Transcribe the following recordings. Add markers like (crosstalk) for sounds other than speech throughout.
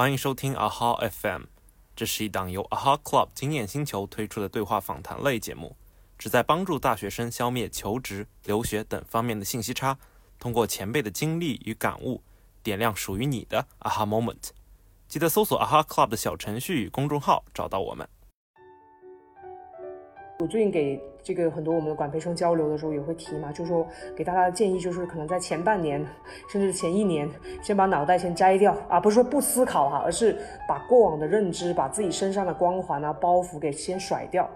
欢迎收听 AHA FM，这是一档由 AHA Club 经验星球推出的对话访谈类节目，旨在帮助大学生消灭求职、留学等方面的信息差，通过前辈的经历与感悟，点亮属于你的 AHA Moment。记得搜索 AHA Club 的小程序与公众号找到我们。我最近给这个很多我们的管培生交流的时候也会提嘛，就是说给大家的建议就是可能在前半年，甚至前一年，先把脑袋先摘掉啊，不是说不思考哈，而是把过往的认知，把自己身上的光环啊包袱给先甩掉，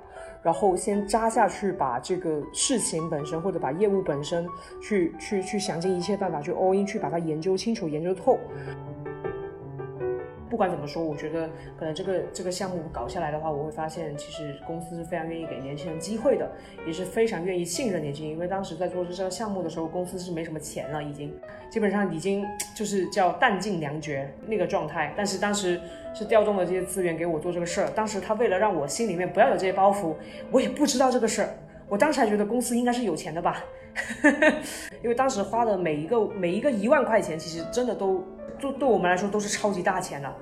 然后先扎下去，把这个事情本身或者把业务本身去去去想尽一切办法去 all in 去把它研究清楚、研究透。不管怎么说，我觉得可能这个这个项目搞下来的话，我会发现其实公司是非常愿意给年轻人机会的，也是非常愿意信任年轻人。因为当时在做这个项目的时候，公司是没什么钱了，已经基本上已经就是叫弹尽粮绝那个状态。但是当时是调动了这些资源给我做这个事儿。当时他为了让我心里面不要有这些包袱，我也不知道这个事儿。我当时还觉得公司应该是有钱的吧，(laughs) 因为当时花的每一个每一个一万块钱，其实真的都。就对我们来说都是超级大钱了。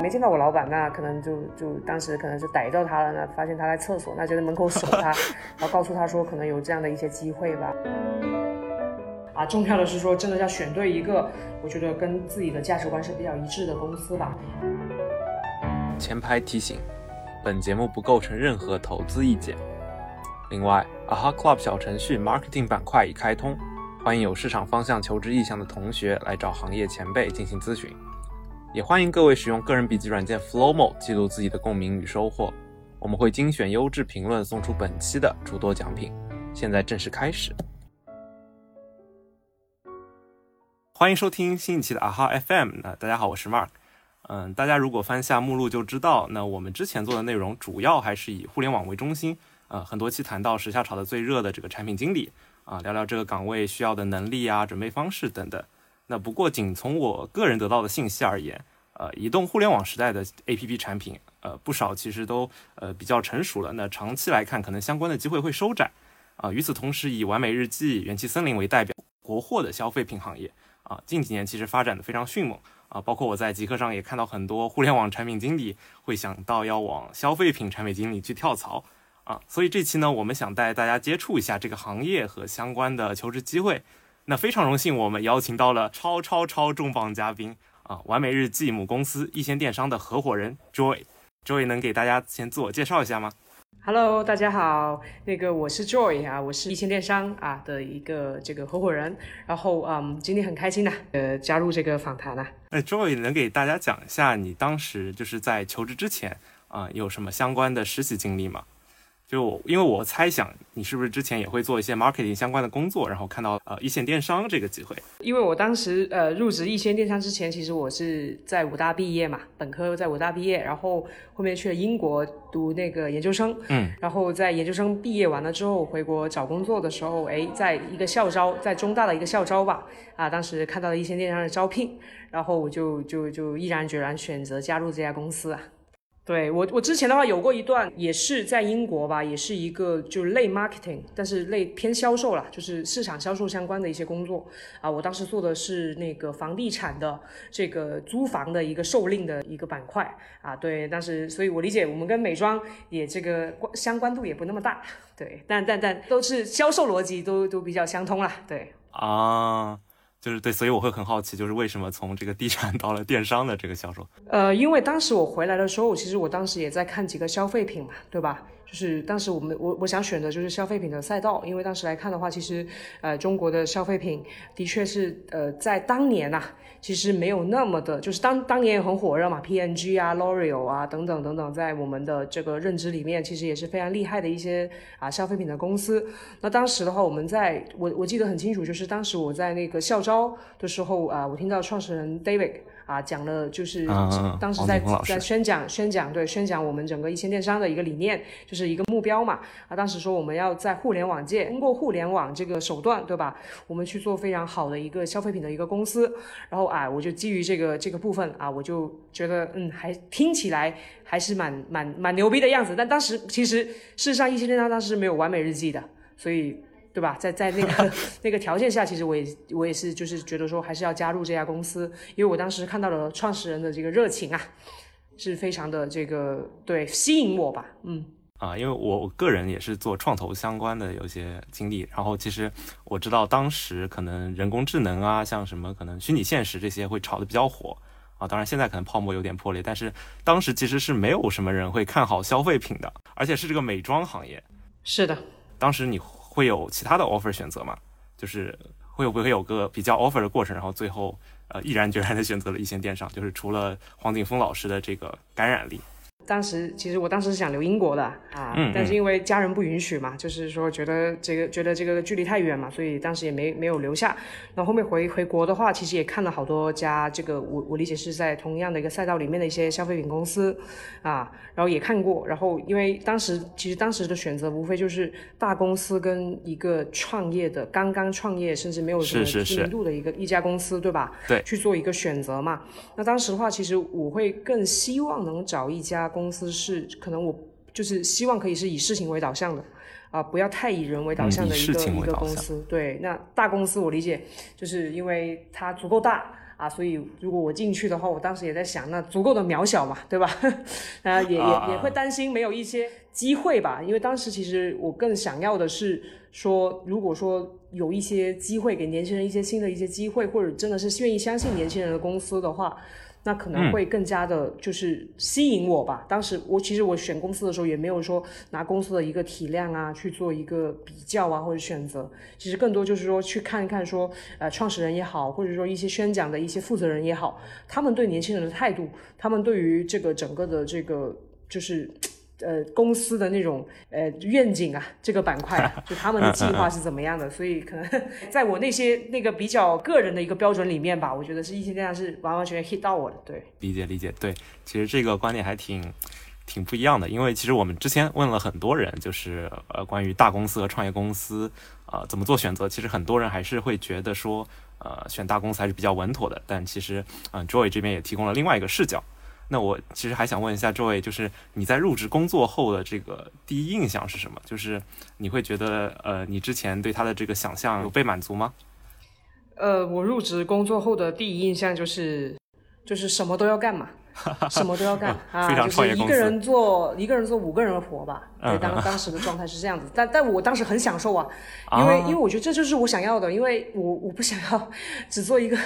没见到我老板，那可能就就当时可能是逮到他了，那发现他在厕所，那就在门口守他，(laughs) 然后告诉他说可能有这样的一些机会吧。啊，重要的是说真的要选对一个，我觉得跟自己的价值观是比较一致的公司吧。前排提醒：本节目不构成任何投资意见。另外，AHA Club 小程序 Marketing 板块已开通。欢迎有市场方向求职意向的同学来找行业前辈进行咨询，也欢迎各位使用个人笔记软件 Flowmo 记录自己的共鸣与收获。我们会精选优质评论送出本期的诸多奖品。现在正式开始，欢迎收听新一期的啊哈 FM。那大家好，我是 Mark。嗯，大家如果翻下目录就知道，那我们之前做的内容主要还是以互联网为中心。呃，很多期谈到时下炒的最热的这个产品经理。啊，聊聊这个岗位需要的能力啊、准备方式等等。那不过，仅从我个人得到的信息而言，呃，移动互联网时代的 APP 产品，呃，不少其实都呃比较成熟了。那长期来看，可能相关的机会会收窄。啊，与此同时，以完美日记、元气森林为代表，国货的消费品行业，啊，近几年其实发展的非常迅猛。啊，包括我在极客上也看到很多互联网产品经理会想到要往消费品产品经理去跳槽。啊，所以这期呢，我们想带大家接触一下这个行业和相关的求职机会。那非常荣幸，我们邀请到了超超超重磅嘉宾啊，完美日记母公司易先电商的合伙人 Joy。Joy 能给大家先自我介绍一下吗？Hello，大家好，那个我是 Joy 啊，我是易先电商啊的一个这个合伙人。然后嗯，今天很开心的呃加入这个访谈啊。哎，Joy 能给大家讲一下你当时就是在求职之前啊有什么相关的实习经历吗？就我，因为我猜想你是不是之前也会做一些 marketing 相关的工作，然后看到呃一线电商这个机会。因为我当时呃入职一线电商之前，其实我是在武大毕业嘛，本科在武大毕业，然后后面去了英国读那个研究生，嗯，然后在研究生毕业完了之后回国找工作的时候，哎，在一个校招，在中大的一个校招吧，啊，当时看到了一线电商的招聘，然后我就就就毅然决然选择加入这家公司啊。对我，我之前的话有过一段，也是在英国吧，也是一个就类 marketing，但是类偏销售啦，就是市场销售相关的一些工作啊。我当时做的是那个房地产的这个租房的一个售令的一个板块啊。对，但是所以我理解我们跟美妆也这个关相关度也不那么大，对，但但但都是销售逻辑都都比较相通啦，对啊。就是对，所以我会很好奇，就是为什么从这个地产到了电商的这个销售？呃，因为当时我回来的时候，其实我当时也在看几个消费品嘛，对吧？就是当时我们我我想选的就是消费品的赛道，因为当时来看的话，其实呃中国的消费品的确是呃在当年呐。其实没有那么的，就是当当年也很火热嘛，P N G 啊、L'Oreal 啊等等等等，在我们的这个认知里面，其实也是非常厉害的一些啊消费品的公司。那当时的话，我们在我我记得很清楚，就是当时我在那个校招的时候啊，我听到创始人 David。啊，讲了就是当时在在宣讲宣讲，对宣讲我们整个一线电商的一个理念，就是一个目标嘛。啊，当时说我们要在互联网界通过互联网这个手段，对吧？我们去做非常好的一个消费品的一个公司。然后啊，我就基于这个这个部分啊，我就觉得嗯，还听起来还是蛮蛮蛮牛逼的样子。但当时其实事实上一线电商当时是没有完美日记的，所以。对吧？在在那个 (laughs) 那个条件下，其实我也我也是就是觉得说还是要加入这家公司，因为我当时看到了创始人的这个热情啊，是非常的这个对吸引我吧，嗯。啊，因为我个人也是做创投相关的有些经历，然后其实我知道当时可能人工智能啊，像什么可能虚拟现实这些会炒得比较火啊，当然现在可能泡沫有点破裂，但是当时其实是没有什么人会看好消费品的，而且是这个美妆行业。是的，当时你会有其他的 offer 选择吗？就是会不会有个比较 offer 的过程，然后最后呃毅然决然的选择了一线电商，就是除了黄景峰老师的这个感染力。当时其实我当时是想留英国的啊，但是因为家人不允许嘛，就是说觉得这个觉得这个距离太远嘛，所以当时也没没有留下。然后后面回回国的话，其实也看了好多家，这个我我理解是在同样的一个赛道里面的一些消费品公司啊，然后也看过。然后因为当时其实当时的选择无非就是大公司跟一个创业的刚刚创业甚至没有什么知名度的一个一家公司，对吧？对，去做一个选择嘛。那当时的话，其实我会更希望能找一家。公司是可能我就是希望可以是以事情为导向的啊，不要太以人为导向的一个一个公司。对，那大公司我理解，就是因为它足够大啊，所以如果我进去的话，我当时也在想，那足够的渺小嘛，对吧？(laughs) 啊，也也也会担心没有一些机会吧，因为当时其实我更想要的是说，如果说有一些机会给年轻人一些新的一些机会，或者真的是愿意相信年轻人的公司的话。那可能会更加的，就是吸引我吧。当时我其实我选公司的时候，也没有说拿公司的一个体量啊去做一个比较啊或者选择。其实更多就是说去看一看，说呃创始人也好，或者说一些宣讲的一些负责人也好，他们对年轻人的态度，他们对于这个整个的这个就是。呃，公司的那种呃愿景啊，这个板块就他们的计划是怎么样的？(laughs) 所以可能在我那些那个比较个人的一个标准里面吧，我觉得是一线电商是完完全全 hit 到我的。对，理解理解。对，其实这个观点还挺挺不一样的，因为其实我们之前问了很多人，就是呃关于大公司和创业公司呃怎么做选择，其实很多人还是会觉得说呃选大公司还是比较稳妥的。但其实嗯，Joy 这边也提供了另外一个视角。那我其实还想问一下这位，就是你在入职工作后的这个第一印象是什么？就是你会觉得，呃，你之前对他的这个想象有被满足吗？呃，我入职工作后的第一印象就是，就是什么都要干嘛。(laughs) 什么都要干啊，就是一个人做一个人做五个人的活吧。对，当 (laughs) 当时的状态是这样子，但但我当时很享受啊，因为因为我觉得这就是我想要的，因为我我不想要 (laughs) 只做一个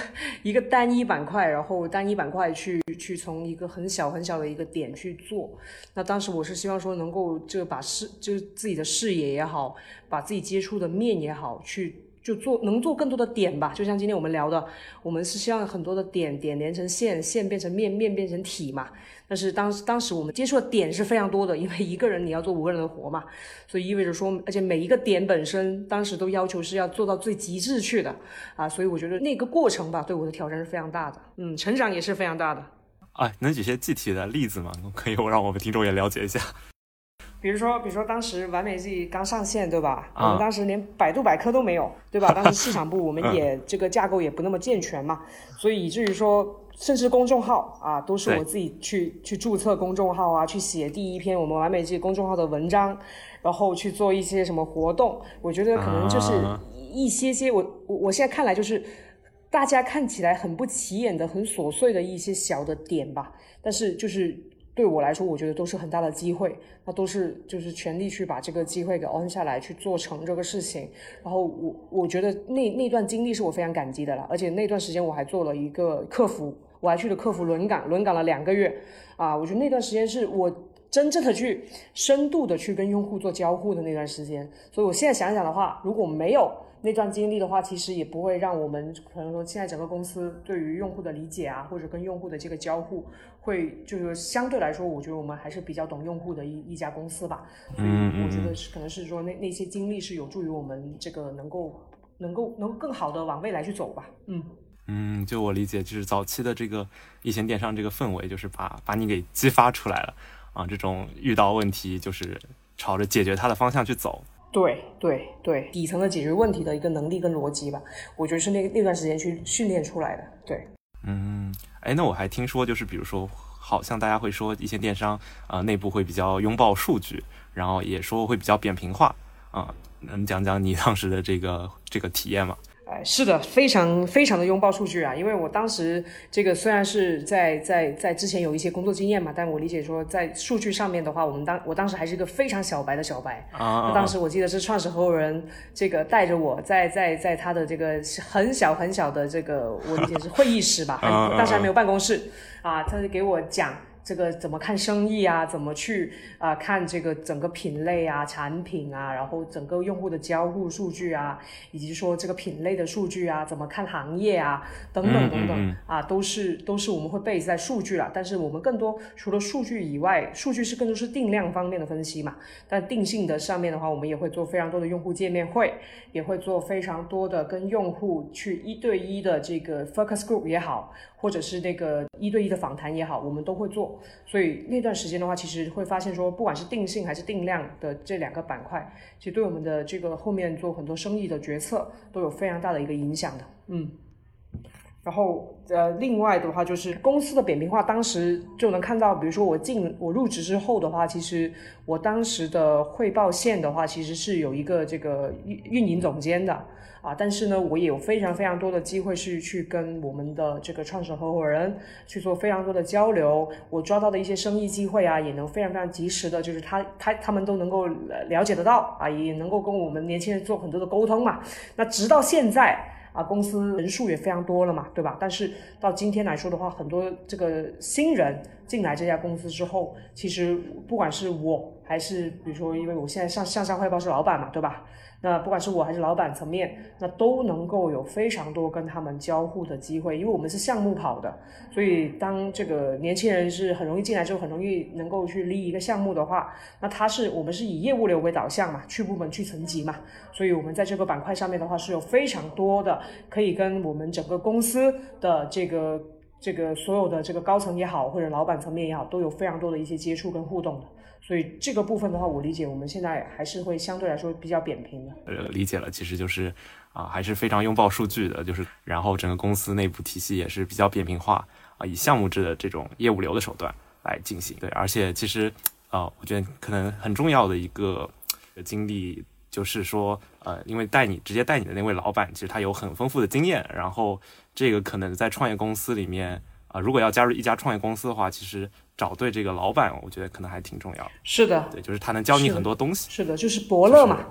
一个单一板块，然后单一板块去去从一个很小很小的一个点去做。那当时我是希望说能够就把视就是自己的视野也好，把自己接触的面也好去。就做能做更多的点吧，就像今天我们聊的，我们是希望很多的点点连成线，线变成面，面变成体嘛。但是当时当时我们接触的点是非常多的，因为一个人你要做五个人的活嘛，所以意味着说，而且每一个点本身当时都要求是要做到最极致去的啊，所以我觉得那个过程吧，对我的挑战是非常大的，嗯，成长也是非常大的。哎，能举些具体的例子吗？(laughs) 可以让我们听众也了解一下。比如说，比如说当时完美 Z 刚上线，对吧？我们当时连百度百科都没有，对吧？当时市场部 (laughs) 我们也这个架构也不那么健全嘛，所以以至于说，甚至公众号啊，都是我自己去去注册公众号啊，去写第一篇我们完美 Z 公众号的文章，然后去做一些什么活动。我觉得可能就是一些些，我我我现在看来就是大家看起来很不起眼的、很琐碎的一些小的点吧，但是就是。对我来说，我觉得都是很大的机会，那都是就是全力去把这个机会给 on 下来，去做成这个事情。然后我我觉得那那段经历是我非常感激的了，而且那段时间我还做了一个客服，我还去了客服轮岗，轮岗了两个月，啊，我觉得那段时间是我真正的去深度的去跟用户做交互的那段时间。所以我现在想想的话，如果没有。那段经历的话，其实也不会让我们可能说现在整个公司对于用户的理解啊，或者跟用户的这个交互，会就是相对来说，我觉得我们还是比较懂用户的一一家公司吧。嗯我觉得是可能是说那那些经历是有助于我们这个能够能够能更好的往未来去走吧。嗯嗯，就我理解，就是早期的这个一线电商这个氛围，就是把把你给激发出来了啊，这种遇到问题就是朝着解决它的方向去走。对对对，底层的解决问题的一个能力跟逻辑吧，我觉得是那那段时间去训练出来的。对，嗯，哎，那我还听说，就是比如说，好像大家会说一些电商啊，内部会比较拥抱数据，然后也说会比较扁平化啊。能讲讲你当时的这个这个体验吗？哎，是的，非常非常的拥抱数据啊！因为我当时这个虽然是在在在之前有一些工作经验嘛，但我理解说在数据上面的话，我们当我当时还是一个非常小白的小白啊。那当时我记得是创始合伙人这个带着我在在在他的这个很小很小的这个我理解是会议室吧，当时还没有办公室啊，他就给我讲。这个怎么看生意啊？怎么去啊看这个整个品类啊、产品啊，然后整个用户的交互数据啊，以及说这个品类的数据啊，怎么看行业啊，等等等等啊，都是都是我们会 base 在数据了。但是我们更多除了数据以外，数据是更多是定量方面的分析嘛。但定性的上面的话，我们也会做非常多的用户见面会，也会做非常多的跟用户去一对一的这个 focus group 也好。或者是那个一对一的访谈也好，我们都会做。所以那段时间的话，其实会发现说，不管是定性还是定量的这两个板块，其实对我们的这个后面做很多生意的决策都有非常大的一个影响的。嗯。然后呃，另外的话就是公司的扁平化，当时就能看到，比如说我进我入职之后的话，其实我当时的汇报线的话，其实是有一个这个运运营总监的。啊，但是呢，我也有非常非常多的机会是去跟我们的这个创始合伙人去做非常多的交流。我抓到的一些生意机会啊，也能非常非常及时的，就是他他他们都能够了解得到啊，也能够跟我们年轻人做很多的沟通嘛。那直到现在啊，公司人数也非常多了嘛，对吧？但是到今天来说的话，很多这个新人进来这家公司之后，其实不管是我还是比如说，因为我现在上向上汇报是老板嘛，对吧？那不管是我还是老板层面，那都能够有非常多跟他们交互的机会，因为我们是项目跑的，所以当这个年轻人是很容易进来之后，很容易能够去立一个项目的话，那他是我们是以业务流为导向嘛，去部门去层级嘛，所以我们在这个板块上面的话是有非常多的可以跟我们整个公司的这个这个所有的这个高层也好，或者老板层面也好，都有非常多的一些接触跟互动的。所以这个部分的话，我理解我们现在还是会相对来说比较扁平的。呃，理解了，其实就是啊，还是非常拥抱数据的，就是然后整个公司内部体系也是比较扁平化啊，以项目制的这种业务流的手段来进行。对，而且其实啊，我觉得可能很重要的一个经历就是说，呃，因为带你直接带你的那位老板，其实他有很丰富的经验，然后这个可能在创业公司里面啊，如果要加入一家创业公司的话，其实。找对这个老板，我觉得可能还挺重要。是的，对，就是他能教你很多东西。是的，就是伯乐嘛，就是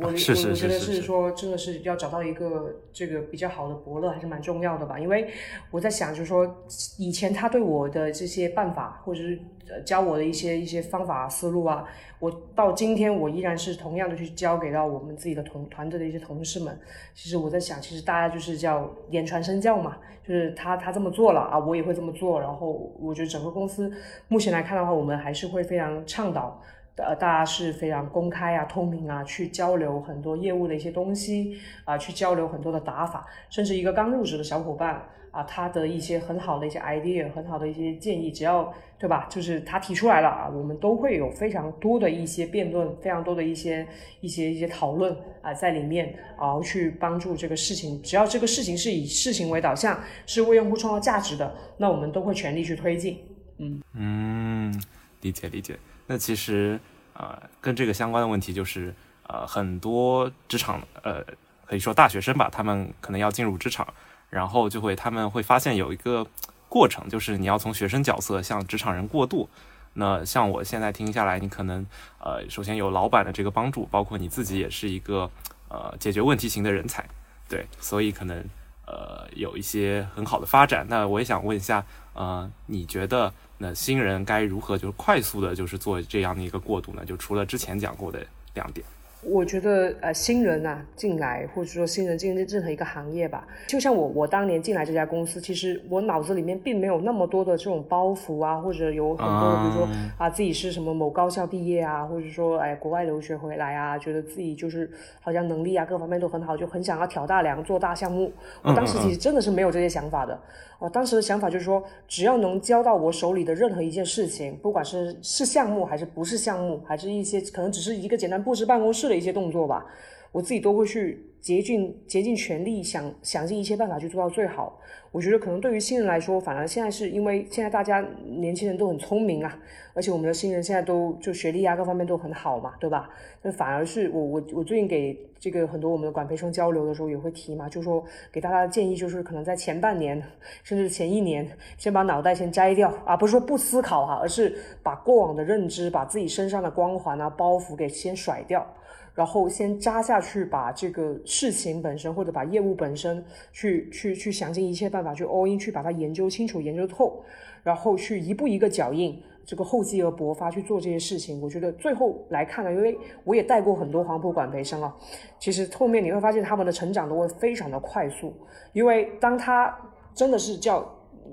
我我我觉得是说，真的是要找到一个这个比较好的伯乐，还是蛮重要的吧。因为我在想，就是说以前他对我的这些办法，或者是教我的一些一些方法思路啊，我到今天我依然是同样的去教给到我们自己的同团队的一些同事们。其实我在想，其实大家就是叫言传身教嘛。就是他他这么做了啊，我也会这么做。然后我觉得整个公司目前来看的话，我们还是会非常倡导，呃，大家是非常公开啊、透明啊，去交流很多业务的一些东西啊，去交流很多的打法，甚至一个刚入职的小伙伴。啊，他的一些很好的一些 idea，很好的一些建议，只要对吧？就是他提出来了啊，我们都会有非常多的一些辩论，非常多的一些一些一些讨论啊，在里面，然后去帮助这个事情。只要这个事情是以事情为导向，是为用户创造价值的，那我们都会全力去推进。嗯嗯，理解理解。那其实啊，跟这个相关的问题就是，呃，很多职场呃，可以说大学生吧，他们可能要进入职场。然后就会，他们会发现有一个过程，就是你要从学生角色向职场人过渡。那像我现在听下来，你可能呃，首先有老板的这个帮助，包括你自己也是一个呃解决问题型的人才，对，所以可能呃有一些很好的发展。那我也想问一下，呃，你觉得那新人该如何就是快速的，就是做这样的一个过渡呢？就除了之前讲过的两点。我觉得呃新人呐进来，或者说新人进入任何一个行业吧，就像我我当年进来这家公司，其实我脑子里面并没有那么多的这种包袱啊，或者有很多比如说啊自己是什么某高校毕业啊，或者说哎国外留学回来啊，觉得自己就是好像能力啊各方面都很好，就很想要挑大梁做大项目。我当时其实真的是没有这些想法的。我当时的想法就是说，只要能交到我手里的任何一件事情，不管是是项目还是不是项目，还是一些可能只是一个简单布置办公室的一些动作吧，我自己都会去竭尽竭尽全力，想想尽一切办法去做到最好。我觉得可能对于新人来说，反而现在是因为现在大家年轻人都很聪明啊，而且我们的新人现在都就学历啊各方面都很好嘛，对吧？那反而是我我我最近给这个很多我们的管培生交流的时候也会提嘛，就说给大家的建议就是可能在前半年甚至前一年，先把脑袋先摘掉啊，不是说不思考哈，而是把过往的认知、把自己身上的光环啊包袱给先甩掉。然后先扎下去，把这个事情本身或者把业务本身去去去想尽一切办法去 all in，去把它研究清楚、研究透，然后去一步一个脚印，这个厚积而薄发去做这些事情。我觉得最后来看呢，因为我也带过很多黄埔管培生啊，其实后面你会发现他们的成长都会非常的快速，因为当他真的是叫。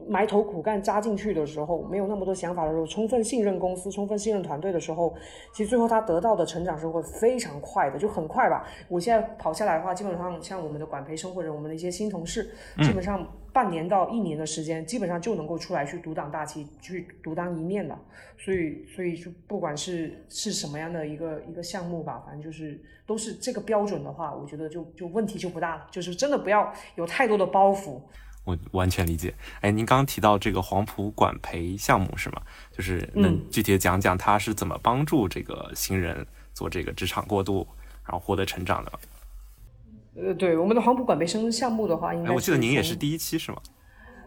埋头苦干扎进去的时候，没有那么多想法的时候，充分信任公司、充分信任团队的时候，其实最后他得到的成长是会非常快的，就很快吧。我现在跑下来的话，基本上像我们的管培生或者我们的一些新同事，基本上半年到一年的时间，基本上就能够出来去独当大旗，去独当一面了。所以，所以就不管是是什么样的一个一个项目吧，反正就是都是这个标准的话，我觉得就就问题就不大了，就是真的不要有太多的包袱。我完全理解。哎，您刚刚提到这个黄埔管培项目是吗？就是能具体的讲讲它是怎么帮助这个新人做这个职场过渡，然后获得成长的吗？呃，对，我们的黄埔管培生项目的话，应该我记得您也是第一期是吗？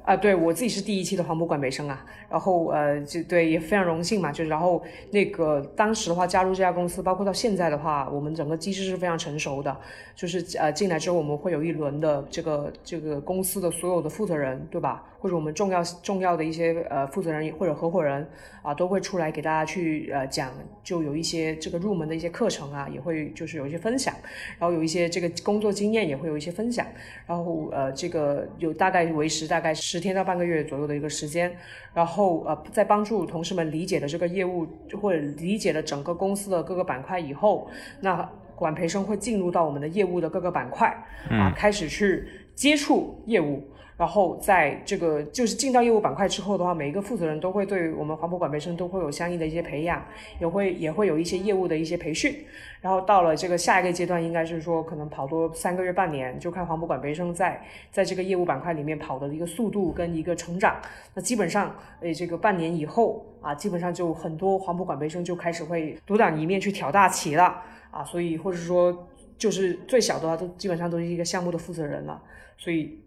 啊，对我自己是第一期的黄埔管培生啊，然后呃，就对也非常荣幸嘛，就是然后那个当时的话加入这家公司，包括到现在的话，我们整个机制是非常成熟的，就是呃进来之后我们会有一轮的这个这个公司的所有的负责人，对吧？或者我们重要重要的一些呃负责人或者合伙人啊，都会出来给大家去呃讲，就有一些这个入门的一些课程啊，也会就是有一些分享，然后有一些这个工作经验也会有一些分享，然后呃这个有大概为时大概是十天到半个月左右的一个时间，然后呃在帮助同事们理解了这个业务或者理解了整个公司的各个板块以后，那管培生会进入到我们的业务的各个板块啊，开始去接触业务。然后在这个就是进到业务板块之后的话，每一个负责人都会对我们黄埔管培生都会有相应的一些培养，也会也会有一些业务的一些培训。然后到了这个下一个阶段，应该是说可能跑多三个月半年，就看黄埔管培生在在这个业务板块里面跑的一个速度跟一个成长。那基本上，诶，这个半年以后啊，基本上就很多黄埔管培生就开始会独当一面去挑大旗了啊。所以或者说就是最小的话，都基本上都是一个项目的负责人了。所以。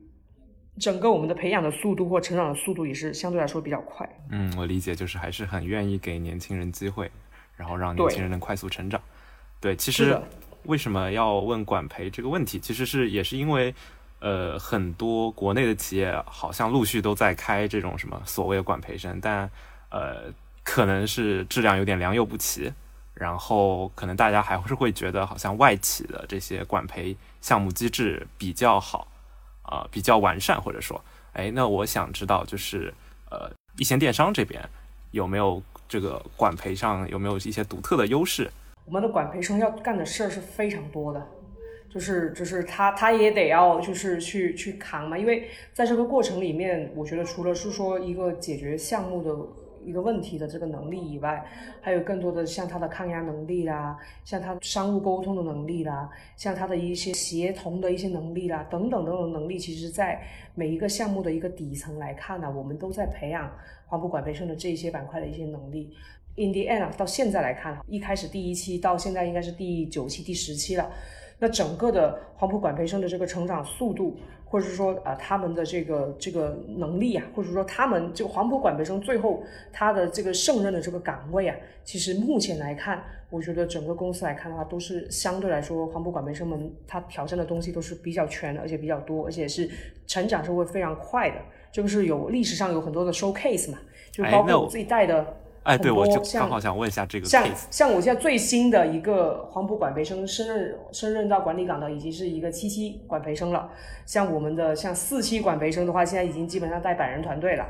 整个我们的培养的速度或成长的速度也是相对来说比较快。嗯，我理解，就是还是很愿意给年轻人机会，然后让年轻人能快速成长。对，其实为什么要问管培这个问题，其实是也是因为，呃，很多国内的企业好像陆续都在开这种什么所谓的管培生，但呃，可能是质量有点良莠不齐，然后可能大家还是会觉得好像外企的这些管培项目机制比较好。啊，比较完善，或者说，哎，那我想知道，就是呃，一线电商这边有没有这个管培上有没有一些独特的优势？我们的管培生要干的事儿是非常多的，就是就是他他也得要就是去去扛嘛，因为在这个过程里面，我觉得除了是说一个解决项目的。一个问题的这个能力以外，还有更多的像他的抗压能力啦，像他商务沟通的能力啦，像他的一些协同的一些能力啦，等等等等能力，其实，在每一个项目的一个底层来看呢，我们都在培养黄埔管培生的这一些板块的一些能力。In the end，到现在来看，一开始第一期到现在应该是第九期、第十期了，那整个的黄埔管培生的这个成长速度。或者是说，啊，他们的这个这个能力啊，或者说他们这个黄埔管培生最后他的这个胜任的这个岗位啊，其实目前来看，我觉得整个公司来看的话，都是相对来说黄埔管培生们他挑战的东西都是比较全的，而且比较多，而且是成长是会非常快的。这个是有历史上有很多的 showcase 嘛，就包括我自己带的。哎，对，我就刚好想问一下这个像像我现在最新的一个黄埔管培生升任升任到管理岗的，已经是一个七期管培生了。像我们的像四期管培生的话，现在已经基本上带百人团队了。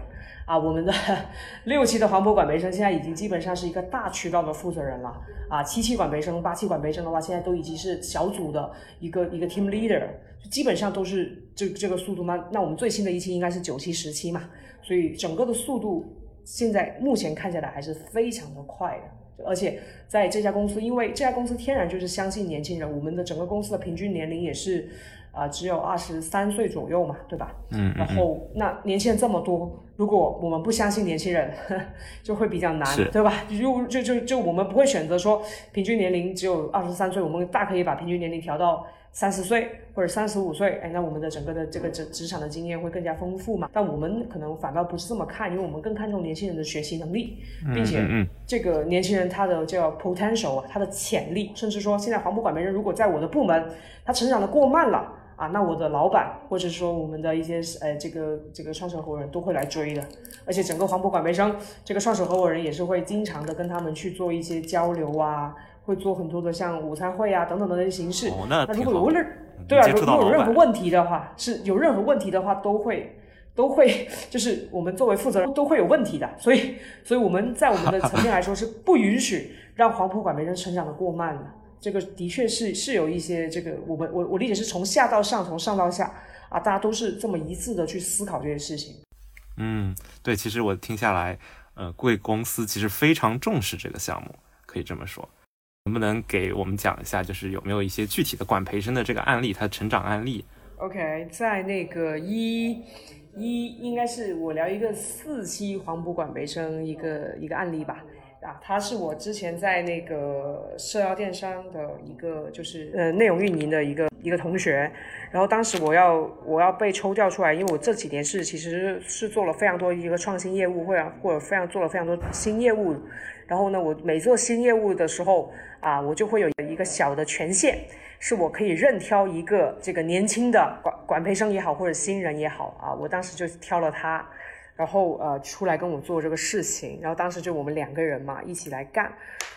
啊，我们的 (laughs) 六期的黄埔管培生现在已经基本上是一个大渠道的负责人了。啊，七期管培生、八期管培生的话，现在都已经是小组的一个一个 team leader，基本上都是这这个速度嘛。那我们最新的一期应该是九期、十期嘛，所以整个的速度。现在目前看下来还是非常的快的，而且在这家公司，因为这家公司天然就是相信年轻人，我们的整个公司的平均年龄也是啊、只有二十三岁左右嘛，对吧？嗯然后那年轻人这么多，如果我们不相信年轻人，(laughs) 就会比较难，对吧？就就就就我们不会选择说平均年龄只有二十三岁，我们大可以把平均年龄调到三十岁或者三十五岁，哎，那我们的整个的这个职职场的经验会更加丰富嘛。但我们可能反倒不是这么看，因为我们更看重年轻人的学习能力，并且这个年轻人他的叫 potential 啊，他的潜力，甚至说现在黄埔管培生如果在我的部门他成长的过慢了。啊，那我的老板或者说我们的一些呃这个这个创始合伙人都会来追的，而且整个黄埔管培生这个创始合伙人也是会经常的跟他们去做一些交流啊，会做很多的像午餐会啊等等的那些形式。哦，那那如。果有任对啊，如果有任何问题的话，是有任何问题的话都会都会就是我们作为负责人都会有问题的，所以所以我们在我们的层面来说是不允许让黄埔管培生成长的过慢的。这个的确是是有一些这个我们我我理解是从下到上，从上到下啊，大家都是这么一致的去思考这些事情。嗯，对，其实我听下来，呃，贵公司其实非常重视这个项目，可以这么说。能不能给我们讲一下，就是有没有一些具体的管培生的这个案例，他的成长案例？OK，在那个一一应该是我聊一个四期黄埔管培生一个一个案例吧。啊，他是我之前在那个社交电商的一个就是呃内容运营的一个一个同学，然后当时我要我要被抽调出来，因为我这几年是其实是做了非常多一个创新业务，或者或者非常做了非常多新业务，然后呢，我每做新业务的时候啊，我就会有一个小的权限，是我可以任挑一个这个年轻的管管培生也好，或者新人也好啊，我当时就挑了他。然后呃出来跟我做这个事情，然后当时就我们两个人嘛一起来干，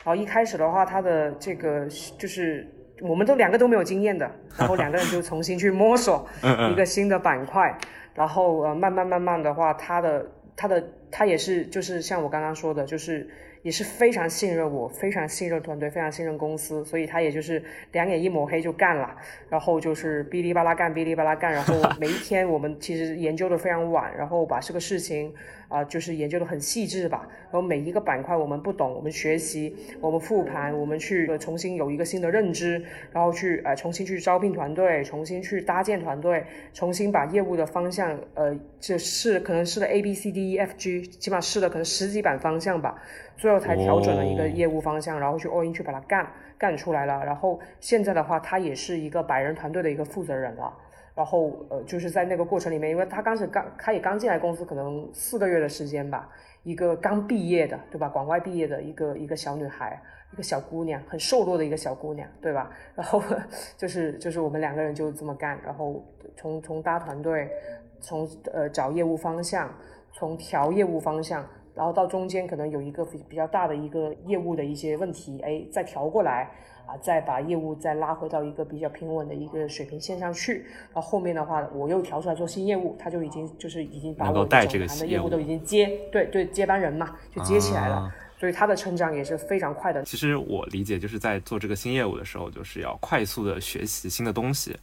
然后一开始的话他的这个就是我们都两个都没有经验的，然后两个人就重新去摸索 (laughs) 一个新的板块，然后呃慢慢慢慢的话他的他的他也是就是像我刚刚说的，就是也是非常信任我，非常信任团队，非常信任公司，所以他也就是两眼一抹黑就干了，然后就是哔哩吧啦干，哔哩吧啦干，然后每一天我们其实研究的非常晚，然后把这个事情啊、就是研究的很细致吧，然后每一个板块我们不懂，我们学习，我们复盘，我们去、呃重新有一个新的认知，然后去呃重新去招聘团队，重新去搭建团队，重新把业务的方向呃这试可能试了 A B C D E F G，起码试了可能十几版方向吧。最后才调整了一个哦业务方向，然后去 all in 去把它干干出来了。然后现在的话，他也是一个百人团队的一个负责人了。然后呃，就是在那个过程里面，因为他刚是刚他也刚进来公司，可能四个月的时间吧，一个刚毕业的，对吧？广外毕业的一个一个小女孩，一个小姑娘，很瘦弱的一个小姑娘，对吧？然后 (laughs) 就是就是我们两个人就这么干，然后从从搭团队，从呃找业务方向，从调业务方向。然后到中间可能有一个比比较大的一个业务的一些问题，哎，再调过来啊，再把业务再拉回到一个比较平稳的一个水平线上去。然后后面的话，我又调出来做新业务，他就已经就是已经把我带这个新业务盘的业务都已经接，对对，接班人嘛，就接起来了。啊所以他的成长也是非常快的。其实我理解就是在做这个新业务的时候，就是要快速的学习新的东西，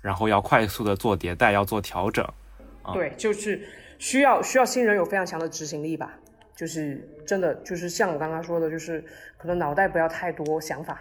然后要快速的做迭代，要做调整。啊对，就是需要需要新人有非常强的执行力吧。就是真的，就是像我刚刚说的，就是可能脑袋不要太多想法，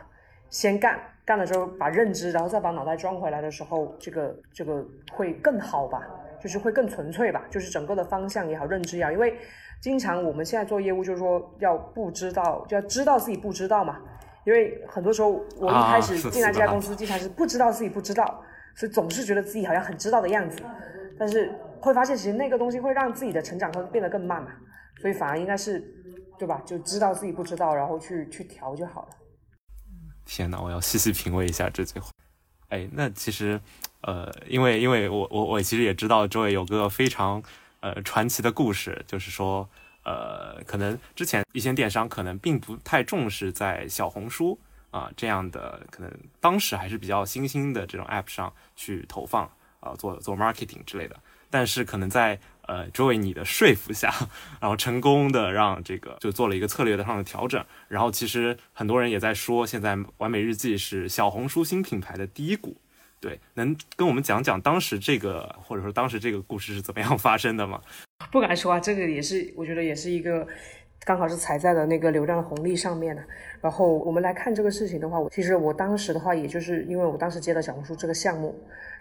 先干，干了之后把认知，然后再把脑袋装回来的时候，这个这个会更好吧，就是会更纯粹吧，就是整个的方向也好，认知也好，因为经常我们现在做业务就是说要不知道，就要知道自己不知道嘛，因为很多时候我一开始进来这家公司，经常是不知道自己不知道，所以总是觉得自己好像很知道的样子，但是会发现其实那个东西会让自己的成长会变得更慢嘛，所以反而应该是，对吧？就知道自己不知道，然后去去调就好了。天哪，我要细细品味一下这句话。哎，那其实，呃，因为因为我我我其实也知道周围有个非常呃传奇的故事，就是说，呃，可能之前一些电商可能并不太重视在小红书啊、这样的可能当时还是比较新兴的这种 app 上去投放啊、做做 marketing 之类的，但是可能在呃周围你的说服下，然后成功的让这个就做了一个策略上的调整，然后其实很多人也在说，现在完美日记是小红书新品牌的第一股。对，能跟我们讲讲当时这个或者说当时这个故事是怎么样发生的吗？不敢说啊，这个也是我觉得也是一个。刚好是踩在了那个流量的红利上面的。然后我们来看这个事情的话，我其实我当时的话，也就是因为我当时接了小红书这个项目，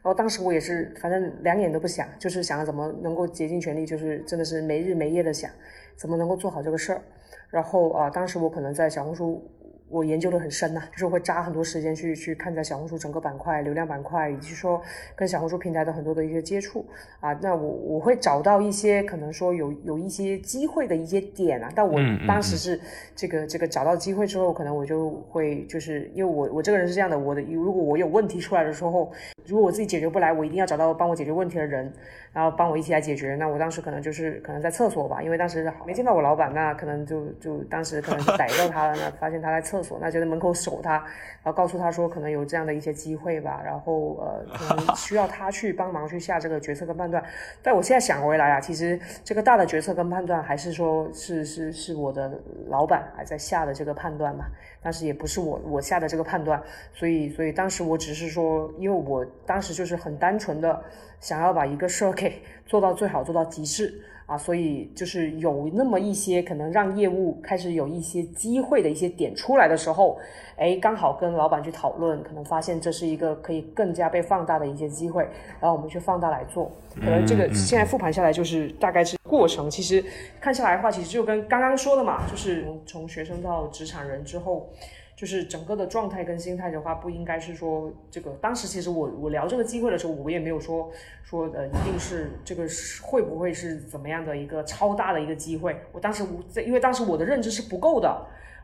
然后当时我也是反正两眼都不想，就是想怎么能够竭尽全力，就是真的是没日没夜的想怎么能够做好这个事儿。然后啊，当时我可能在小红书。我研究的很深呐，就是会扎很多时间去去看在小红书整个板块、流量板块，以及说跟小红书平台的很多的一些接触啊。那我我会找到一些可能说有有一些机会的一些点啊。但我当时是这个这个找到机会之后，可能我就会就是因为我我这个人是这样的，我的如果我有问题出来的时候，如果我自己解决不来，我一定要找到帮我解决问题的人。然后帮我一起来解决。那我当时可能就是可能在厕所吧，因为当时没见到我老板，那可能就就当时可能是逮到他了，那发现他在厕厕所，那就在门口守他，然后告诉他说可能有这样的一些机会吧，然后呃可能需要他去帮忙去下这个决策跟判断。但我现在想回来啊，其实这个大的决策跟判断还是说是是是我的老板还在下的这个判断嘛，但是也不是我我下的这个判断，所以所以当时我只是说，因为我当时就是很单纯的。想要把一个事儿给做到最好，做到极致啊，所以就是有那么一些可能让业务开始有一些机会的一些点出来的时候，哎，刚好跟老板去讨论，可能发现这是一个可以更加被放大的一些机会，然后我们去放大来做。可能这个现在复盘下来就是大概是过程，其实看下来的话，其实就跟刚刚说的嘛，就是从学生到职场人之后。就是整个的状态跟心态的话，不应该是说这个。当时其实我我聊这个机会的时候，我也没有说说呃，一定是这个会不会是怎么样的一个超大的一个机会。我当时在，因为当时我的认知是不够的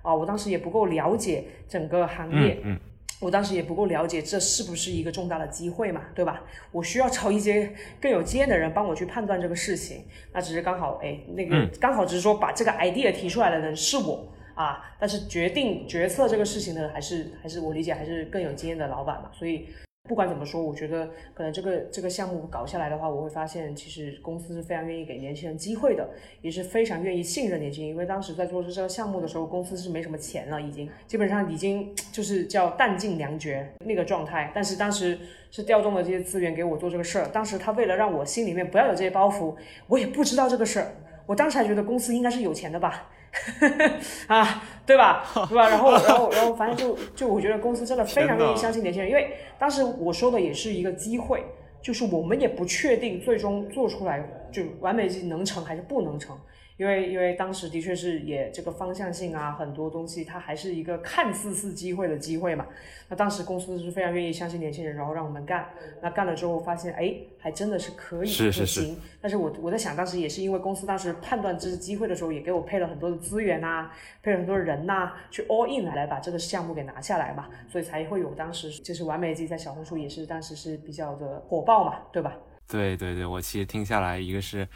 啊，我当时也不够了解整个行业，嗯，我当时也不够了解这是不是一个重大的机会嘛，对吧？我需要找一些更有经验的人帮我去判断这个事情。那只是刚好，哎，那个刚好只是说把这个 idea 提出来的人是我。啊，但是决定决策这个事情呢，还是还是我理解还是更有经验的老板嘛。所以不管怎么说，我觉得可能这个这个项目搞下来的话，我会发现其实公司是非常愿意给年轻人机会的，也是非常愿意信任年轻人。因为当时在做这个项目的时候，公司是没什么钱了，已经基本上已经就是叫弹尽粮绝那个状态。但是当时是调动了这些资源给我做这个事儿。当时他为了让我心里面不要有这些包袱，我也不知道这个事儿。我当时还觉得公司应该是有钱的吧。(laughs) 啊，对吧？(laughs) 对吧？然后，然后，然后，反正就就我觉得公司真的非常愿意相信年轻人，因为当时我说的也是一个机会，就是我们也不确定最终做出来就完美机能成还是不能成。因为因为当时的确是也这个方向性啊，很多东西它还是一个看似是机会的机会嘛。那当时公司是非常愿意相信年轻人，然后让我们干。那干了之后发现，哎，还真的是可以可行。但是我我在想，当时也是因为公司当时判断这是机会的时候，也给我配了很多的资源呐，配了很多人呐，去 all in 来来把这个项目给拿下来嘛。所以才会有当时就是完美机在小红书也是当时是比较的火爆嘛，对吧？对对对，我其实听下来，一个是。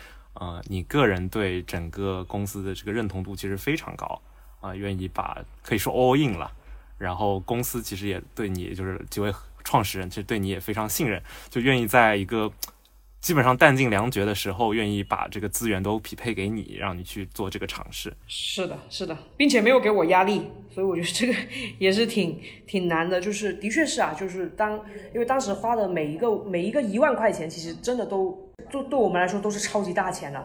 呃，你个人对整个公司的这个认同度其实非常高啊，愿意把可以说 all in 了，然后公司其实也对你，就是几位创始人其实对你也非常信任，就愿意在一个基本上弹尽粮绝的时候，愿意把这个资源都匹配给你，让你去做这个尝试。是的，是的，并且没有给我压力，所以我觉得这个 (laughs) 也是挺挺难的。就是的确是啊，就是当因为当时花的每一个每一个一万块钱，其实真的都。就对我们来说都是超级大钱的。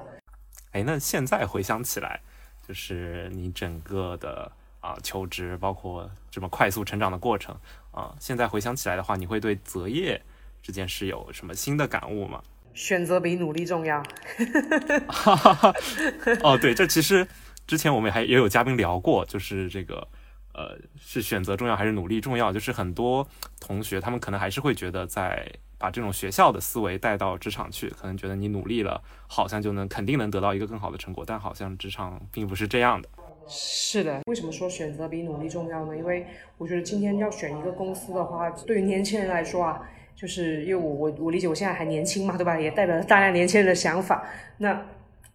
哎，那现在回想起来，就是你整个的啊求职，包括这么快速成长的过程啊，现在回想起来的话，你会对择业这件事有什么新的感悟吗？选择比努力重要。(laughs) 哦，对，这其实之前我们还也有嘉宾聊过，就是这个呃，是选择重要还是努力重要？就是很多同学他们可能还是会觉得在。把这种学校的思维带到职场去，可能觉得你努力了，好像就能肯定能得到一个更好的成果，但好像职场并不是这样的。是的，为什么说选择比努力重要呢？因为我觉得今天要选一个公司的话，对于年轻人来说啊，就是因为我我我理解我现在还年轻嘛，对吧？也代表了大量年轻人的想法。那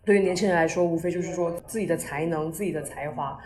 对于年轻人来说，无非就是说自己的才能、自己的才华，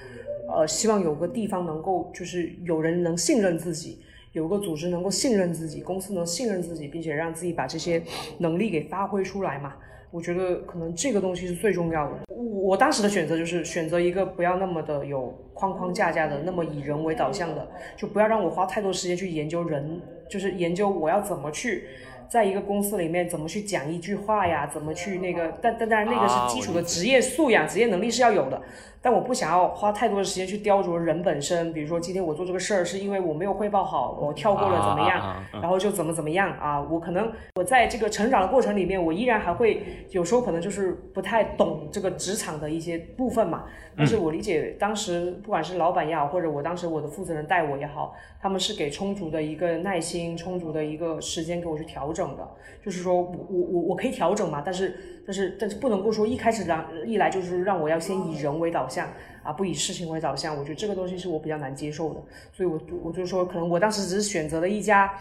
呃，希望有个地方能够就是有人能信任自己。有个组织能够信任自己，公司能信任自己，并且让自己把这些能力给发挥出来嘛？我觉得可能这个东西是最重要的。我当时的选择就是选择一个不要那么的有框框架架的，那么以人为导向的，就不要让我花太多时间去研究人，就是研究我要怎么去。在一个公司里面怎么去讲一句话呀，怎么去那个，但但当然那个啊是基础的职业素养、职业能力是要有的。但我不想要花太多的时间去雕琢人本身，比如说今天我做这个事儿是因为我没有汇报好，我跳过了怎么样，然后就怎么怎么样啊，我可能我在这个成长的过程里面，我依然还会有时候可能就是不太懂这个职场的一些部分嘛。但是我理解当时不管是老板也好，或者我当时我的负责人带我也好，他们是给充足的一个耐心、充足的一个时间给我去调整整的。就是说我我我我可以调整嘛，但是但是但是不能够说一开始让一来就是让我要先以人为导向啊，不以事情为导向。我觉得这个东西是我比较难接受的，所以我我就说，可能我当时只是选择了一家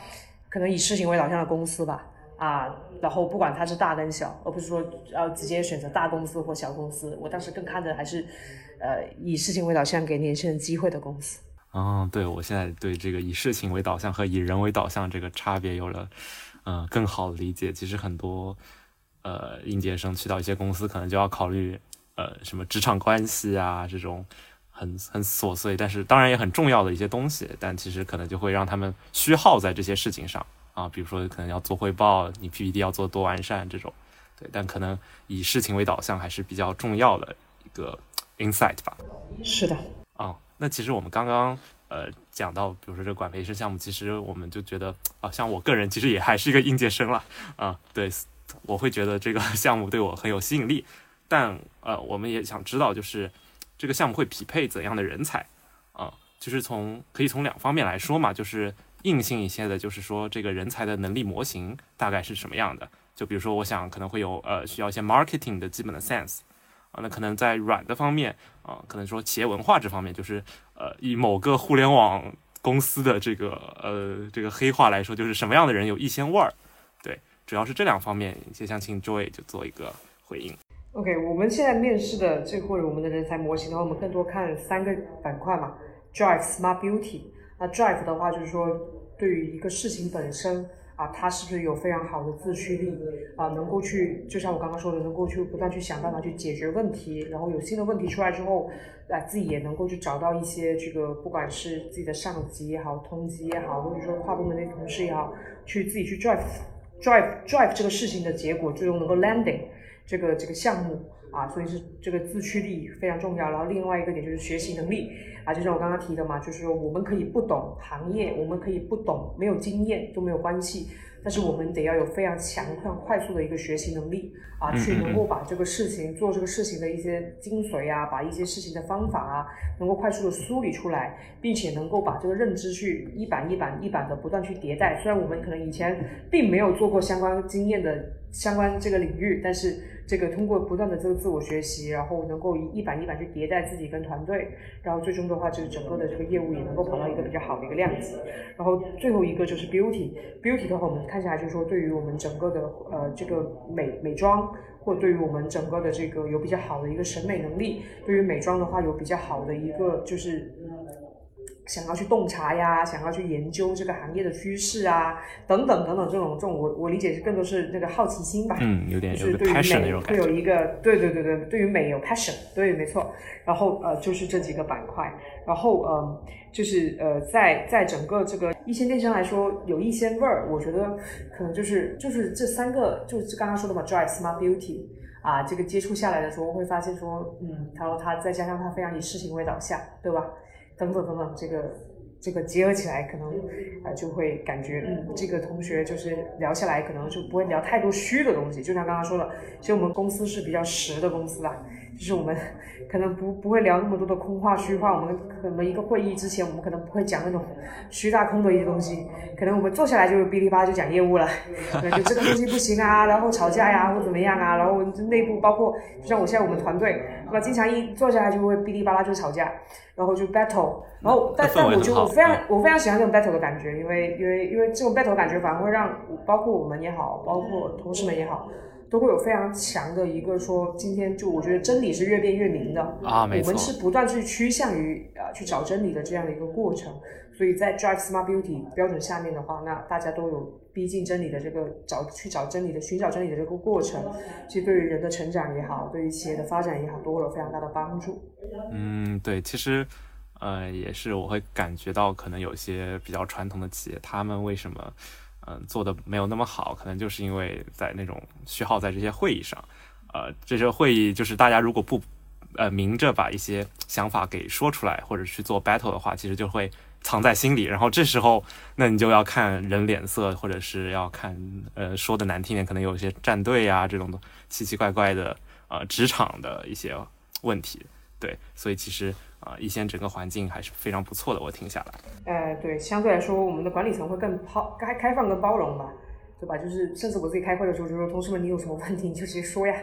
可能以事情为导向的公司吧。啊，然后不管它是大跟小，而不是说要直接选择大公司或小公司。我当时更看的还是，呃，以事情为导向给年轻人机会的公司。嗯，对，我现在对这个以事情为导向和以人为导向这个差别有了，嗯、更好的理解。其实很多呃应届生去到一些公司，可能就要考虑呃什么职场关系啊这种很很琐碎，但是当然也很重要的一些东西，但其实可能就会让他们虚耗在这些事情上啊，比如说可能要做汇报，你 PPT 要做多完善这种，对，但可能以事情为导向还是比较重要的一个 insight 吧。是的，啊、那其实我们刚刚呃讲到，比如说这个管培生项目，其实我们就觉得啊、像我个人其实也还是一个应届生了啊、对，我会觉得这个 (laughs) 项目对我很有吸引力，但呃，我们也想知道，就是这个项目会匹配怎样的人才啊、就是从可以从两方面来说嘛，就是硬性一些的，就是说这个人才的能力模型大概是什么样的，就比如说我想可能会有呃需要一些 marketing 的基本的 sense。啊，那可能在软的方面啊，可能说企业文化这方面，就是呃，以某个互联网公司的这个呃这个黑话来说，就是什么样的人有一仙味儿，对，主要是这两方面，也想请 Joy 就做一个回应。OK，我们现在面试的这或者我们的人才模型的话，我们更多看三个板块嘛，Drive、Smart Beauty。那 Drive 的话，就是说对于一个事情本身啊，他是不是有非常好的自驱力啊，能够去，就像我刚刚说的，能够去不断去想办法去解决问题，然后有新的问题出来之后，啊，自己也能够去找到一些这个，不管是自己的上级也好，同级也好，或者说跨部门的同事也好，去自己去 drive drive drive 这个事情的结果，最终能够 landing。这个这个项目啊，所以是这个自驱力非常重要。然后另外一个点就是学习能力啊，就像我刚刚提的嘛，就是说我们可以不懂行业，我们可以不懂，没有经验都没有关系，但是我们得要有非常强、非常快速的一个学习能力啊，去能够把这个事情做这个事情的一些精髓啊，把一些事情的方法啊，能够快速的梳理出来，并且能够把这个认知去一版一版一版的不断去迭代。虽然我们可能以前并没有做过相关经验的相关这个领域，但是这个通过不断的这个自我学习，然后能够一板一板去迭代自己跟团队，然后最终的话就是整个的这个业务也能够跑到一个比较好的一个量级。然后最后一个就是 beauty，beauty 的话我们看起来就是说对于我们整个的呃这个美美妆。或对于我们整个的这个有比较好的一个审美能力，对于美妆的话有比较好的一个就是想要去洞察呀，想要去研究这个行业的趋势啊，等等等等这种这种我我理解是更多是那个好奇心吧，嗯，有点是对于美。会有一个对对对对，对于美有 passion，对，没错。然后呃，就是这几个板块，然后呃，就是呃，在在整个这个一线电商来说，有一些味儿，我觉得可能就是就是这三个，就是刚刚说的嘛，drive smart beauty。啊，这个接触下来的时候，会发现说，嗯，他说他再加上他非常以事情为导向，对吧？等等等等，这个这个结合起来，可能呃就会感觉，嗯，这个同学就是聊下来，可能就不会聊太多虚的东西。就像刚刚说的，其实我们公司是比较实的公司啦，就是我们可能不不会聊那么多的空话虚话。我们可能一个会议之前，我们可能不会讲那种虚大空的一些东西，可能我们坐下来就是哔哩吧啦就讲业务了，可 (laughs) 能就这个东西不行啊，然后吵架呀、或怎么样啊，然后内部包括就像我现在我们团队，那么经常一坐下来就会哔哩吧啦就吵架，然后就 battle，然后但但我就非常嗯我非常喜欢这种 battle 的感觉，因为因为因为这种 battle 的感觉反而会让包括我们也好，包括同事们也好。都会有非常强的一个说，今天就我觉得真理是越辩越明的啊没错我们是不断去趋向于呃去找真理的这样的一个过程，所以在 Drive Smart Beauty 标准下面的话，那大家都有逼近真理的这个找去找真理的寻找真理的这个过程，其实对于人的成长也好，对于企业的发展也好，都会有非常大的帮助。嗯，对，其实呃也是我会感觉到，可能有些比较传统的企业，他们为什么嗯做的没有那么好，可能就是因为在那种虚耗在这些会议上，呃，这些会议就是大家如果不呃明着把一些想法给说出来，或者去做 battle 的话，其实就会藏在心里，然后这时候那你就要看人脸色，或者是要看呃说的难听点，可能有一些站队啊这种的奇奇怪怪的呃职场的一些问题，对，所以其实。啊，一线整个环境还是非常不错的，我听下来。呃，对，相对来说，我们的管理层会更抛开开放跟包容嘛，对吧？就是甚至我自己开会的时候就说，同事们，你有什么问题你就直接说呀，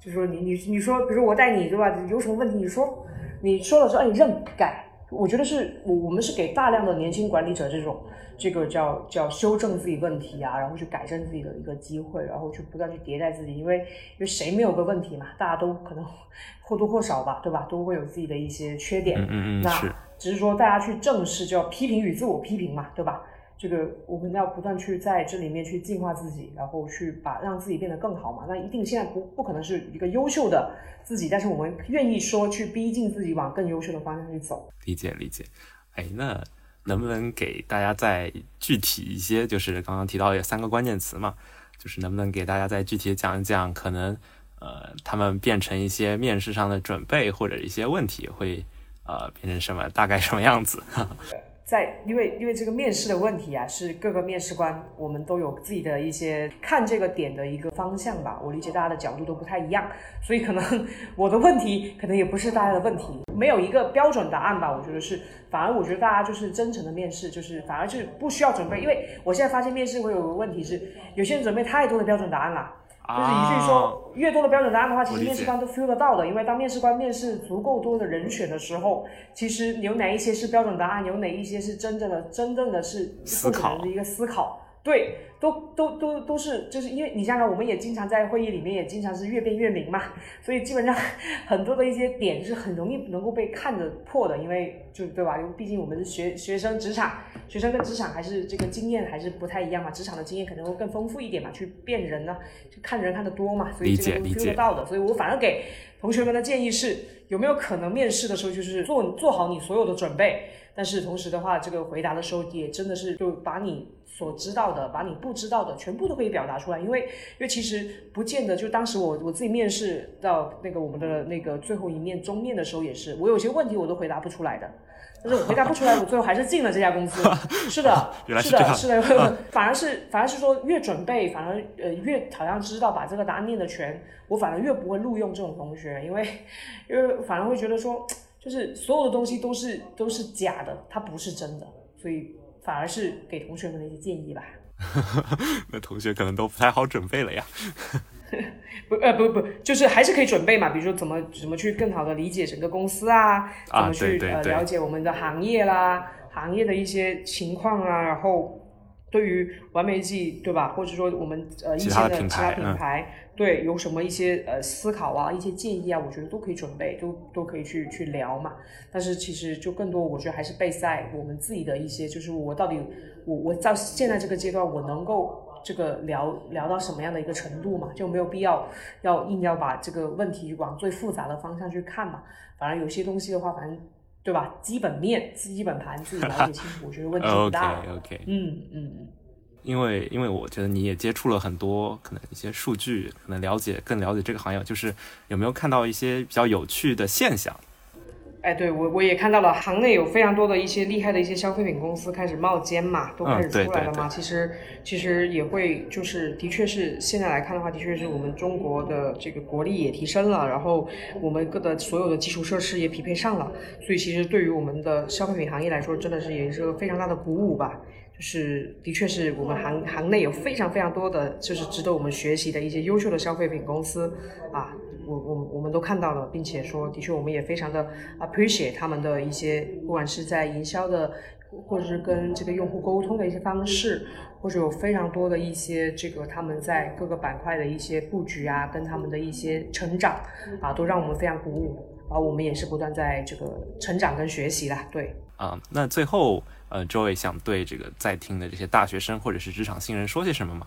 就说你你你说，比如我带你，对吧？有什么问题你说，你说了之后，哎，认改。我觉得是我我们是给大量的年轻管理者这种这个叫叫修正自己问题啊，然后去改正自己的一个机会，然后去不断去迭代自己，因为因为谁没有个问题嘛，大家都可能或多或少吧，对吧？都会有自己的一些缺点。嗯嗯嗯，那只是说大家去正视，就要批评与自我批评嘛，对吧？这个我们要不断去在这里面去进化自己，然后去把让自己变得更好嘛。那一定现在不不可能是一个优秀的自己，但是我们愿意说去逼近自己往更优秀的方向去走。理解理解。哎，那能不能给大家再具体一些？就是刚刚提到有三个关键词嘛，就是能不能给大家再具体讲一讲，可能呃他们变成一些面试上的准备或者一些问题会呃变成什么，大概什么样子？(laughs) 在，因为因为这个面试的问题啊，是各个面试官我们都有自己的一些看这个点的一个方向吧。我理解大家的角度都不太一样，所以可能我的问题可能也不是大家的问题，没有一个标准答案吧。我觉得是，反而我觉得大家就是真诚的面试，就是反而是不需要准备。因为我现在发现面试会有个问题是，有些人准备太多的标准答案了。就是一句说，越多的标准答案的话，其实面试官都 feel 得到的。因为当面试官面试足够多的人选的时候，其实有哪一些是标准答案，有哪一些是真正的、真正的是思考。的一个思考，对。都都都都是，就是因为你想想，我们也经常在会议里面，也经常是越辩越明嘛，所以基本上 (laughs) 很多的一些点是很容易能够被看得破的，因为就对吧？因为毕竟我们是学学生，职场学生跟职场还是这个经验还是不太一样嘛，职场的经验可能会更丰富一点嘛，去辨人呢，就看人看得多嘛，所以这个都 feel 得到的。所以我反而给同学们的建议是，有没有可能面试的时候就是做做好你所有的准备，但是同时的话，这个回答的时候也真的是就把你。所知道的，把你不知道的全部都可以表达出来，因为因为其实不见得就当时我我自己面试到那个我们的那个最后一面终面的时候也是，我有些问题我都回答不出来的，但是我回答不出来，我最后还是进了这家公司。(laughs) (laughs) 是的，是的，是的，反而是反而是说越准备，反而呃越好像知道把这个答案念的全，我反而越不会录用这种同学，因为因为反而会觉得说，就是所有的东西都是都是假的，它不是真的，所以。反而是给同学们的一些建议吧。(laughs) 那同学可能都不太好准备了呀。(laughs) 不呃不不，就是还是可以准备嘛。比如说怎么怎么去更好的理解整个公司啊，怎么去呃了解我们的行业啦，行业的一些情况啊，然后。对于完美记，对吧？或者说我们呃一些的其他品牌，对有什么一些呃思考啊，一些建议啊，我觉得都可以准备，都都可以去去聊嘛。但是其实就更多，我觉得还是备赛我们自己的一些，就是我到底我我到现在这个阶段，我能够这个聊聊到什么样的一个程度嘛？就没有必要要硬要把这个问题往最复杂的方向去看嘛。反正有些东西的话，反正。对吧？基本面、基本盘自己了解清楚，我觉得问题不大。(laughs) OK OK，嗯嗯嗯。因为因为我觉得你也接触了很多可能一些数据，可能了解更了解这个行业，就是有没有看到一些比较有趣的现象？哎，对我我也看到了，行内有非常多的一些厉害的一些消费品公司开始冒尖嘛，都开始出来了嘛。其实其实也会就是，的确是现在来看的话，的确是我们中国的这个国力也提升了，然后我们各的所有的基础设施也匹配上了，所以其实对于我们的消费品行业来说，真的是也是个非常大的鼓舞吧。就是的确是我们行行内有非常非常多的就是值得我们学习的一些优秀的消费品公司啊。我我我们都看到了，并且说，的确，我们也非常的 appreciate 他们的一些，不管是在营销的，或者是跟这个用户沟通的一些方式，或者有非常多的一些这个他们在各个板块的一些布局啊，跟他们的一些成长啊，都让我们非常鼓舞。然后我们也是不断在这个成长跟学习啦。对。啊，那最后，呃，Joey 想对这个在听的这些大学生或者是职场新人说些什么吗？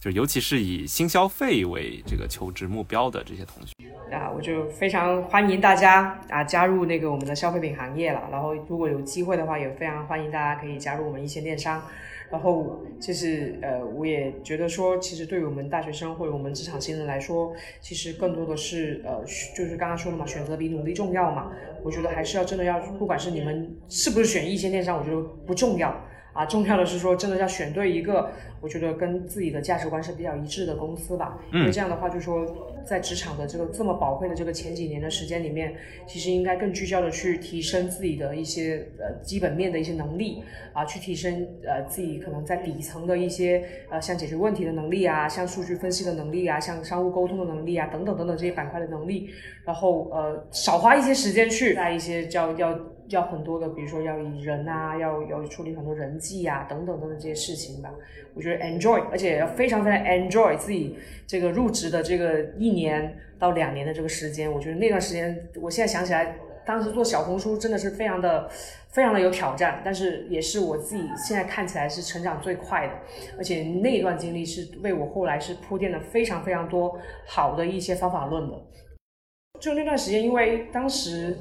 就尤其是以新消费为这个求职目标的这些同学啊，我就非常欢迎大家啊加入那个我们的消费品行业了。然后如果有机会的话，也非常欢迎大家可以加入我们一线电商。然后就是呃，我也觉得说，其实对于我们大学生或者我们职场新人来说，其实更多的是呃，就是刚刚说的嘛，选择比努力重要嘛。我觉得还是要真的要，不管是你们是不是选一线电商，我觉得不重要。啊，重要的是说，真的要选对一个，我觉得跟自己的价值观是比较一致的公司吧。因为这样的话，就说在职场的这个这么宝贵的这个前几年的时间里面，其实应该更聚焦的去提升自己的一些呃基本面的一些能力啊，去提升呃自己可能在底层的一些呃像解决问题的能力啊，像数据分析的能力啊，像商务沟通的能力啊等等等等这些板块的能力，然后呃少花一些时间去在一些叫要。要很多的，比如说要以人啊，要要处理很多人际啊，等等等等这些事情吧。我觉得 enjoy，而且要非常非常 enjoy 自己这个入职的这个一年到两年的这个时间。我觉得那段时间，我现在想起来，当时做小红书真的是非常的非常的有挑战，但是也是我自己现在看起来是成长最快的。而且那段经历是为我后来是铺垫了非常非常多好的一些方法论的。就那段时间，因为当时。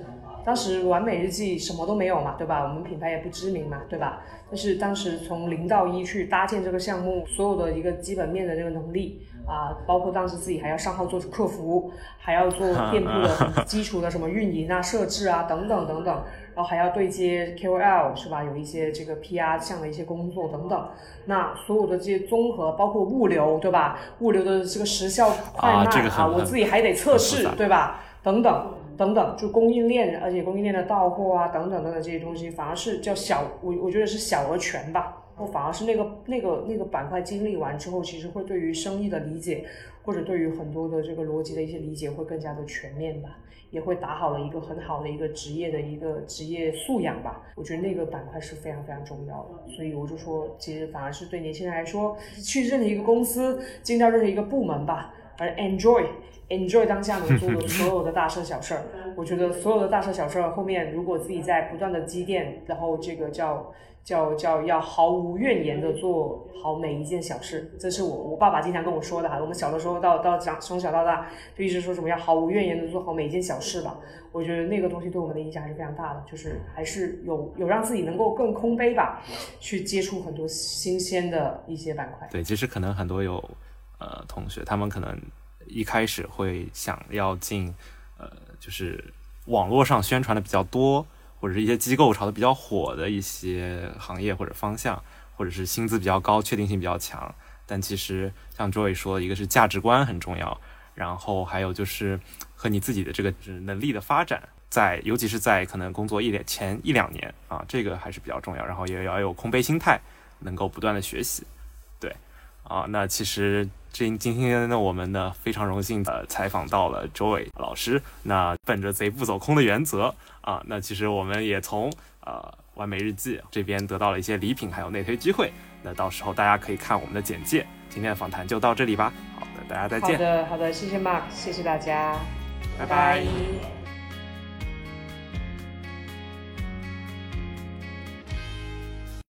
当时完美日记什么都没有嘛，对吧？我们品牌也不知名嘛，对吧？但是当时从零到一去搭建这个项目，所有的一个基本面的这个能力啊，包括当时自己还要上号做客服，还要做店铺的 (laughs) 基础的什么运营啊、设置啊等等等等，然后还要对接 KOL 是吧？有一些这个 PR 项的一些工作等等。那所有的这些综合，包括物流，对吧？物流的这个时效快慢啊，我自己还得测试，对吧？等等。等等，就供应链，而且供应链的到货啊，等等等等这些东西，反而是叫小，我我觉得是小而全吧。我反而是那个那个那个板块经历完之后，其实会对于生意的理解，或者对于很多的这个逻辑的一些理解会更加的全面吧，也会打好了一个很好的一个职业的一个职业素养吧。我觉得那个板块是非常非常重要的，所以我就说，其实反而是对年轻人来说，去任何一个公司，进到任何一个部门吧，而 enjoy。enjoy 当下能做的所有的大事小事儿，我觉得所有的大事小事儿后面，如果自己在不断的积淀，然后这个叫叫叫要毫无怨言的做好每一件小事，这是我我爸爸经常跟我说的哈。我们小的时候到到长从小到大就一直说什么要毫无怨言的做好每一件小事吧。我觉得那个东西对我们的影响还是非常大的，就是还是有有让自己能够更空杯吧，去接触很多新鲜的一些板块。对，其实可能很多有呃同学他们可能。一开始会想要进，呃，就是网络上宣传的比较多，或者是一些机构炒的比较火的一些行业或者方向，或者是薪资比较高、确定性比较强。但其实像 Joy 说，一个是价值观很重要，然后还有就是和你自己的这个能力的发展，在尤其是在可能工作一两前一两年啊，这个还是比较重要。然后也要有空杯心态，能够不断的学习。对，啊，那其实。今今天呢，我们呢非常荣幸的采访到了 Joy 老师。那本着贼不走空的原则啊，那其实我们也从呃完美日记这边得到了一些礼品，还有内推机会。那到时候大家可以看我们的简介。今天的访谈就到这里吧。好的，大家再见。好的，好的，谢谢 Mark，谢谢大家，拜拜。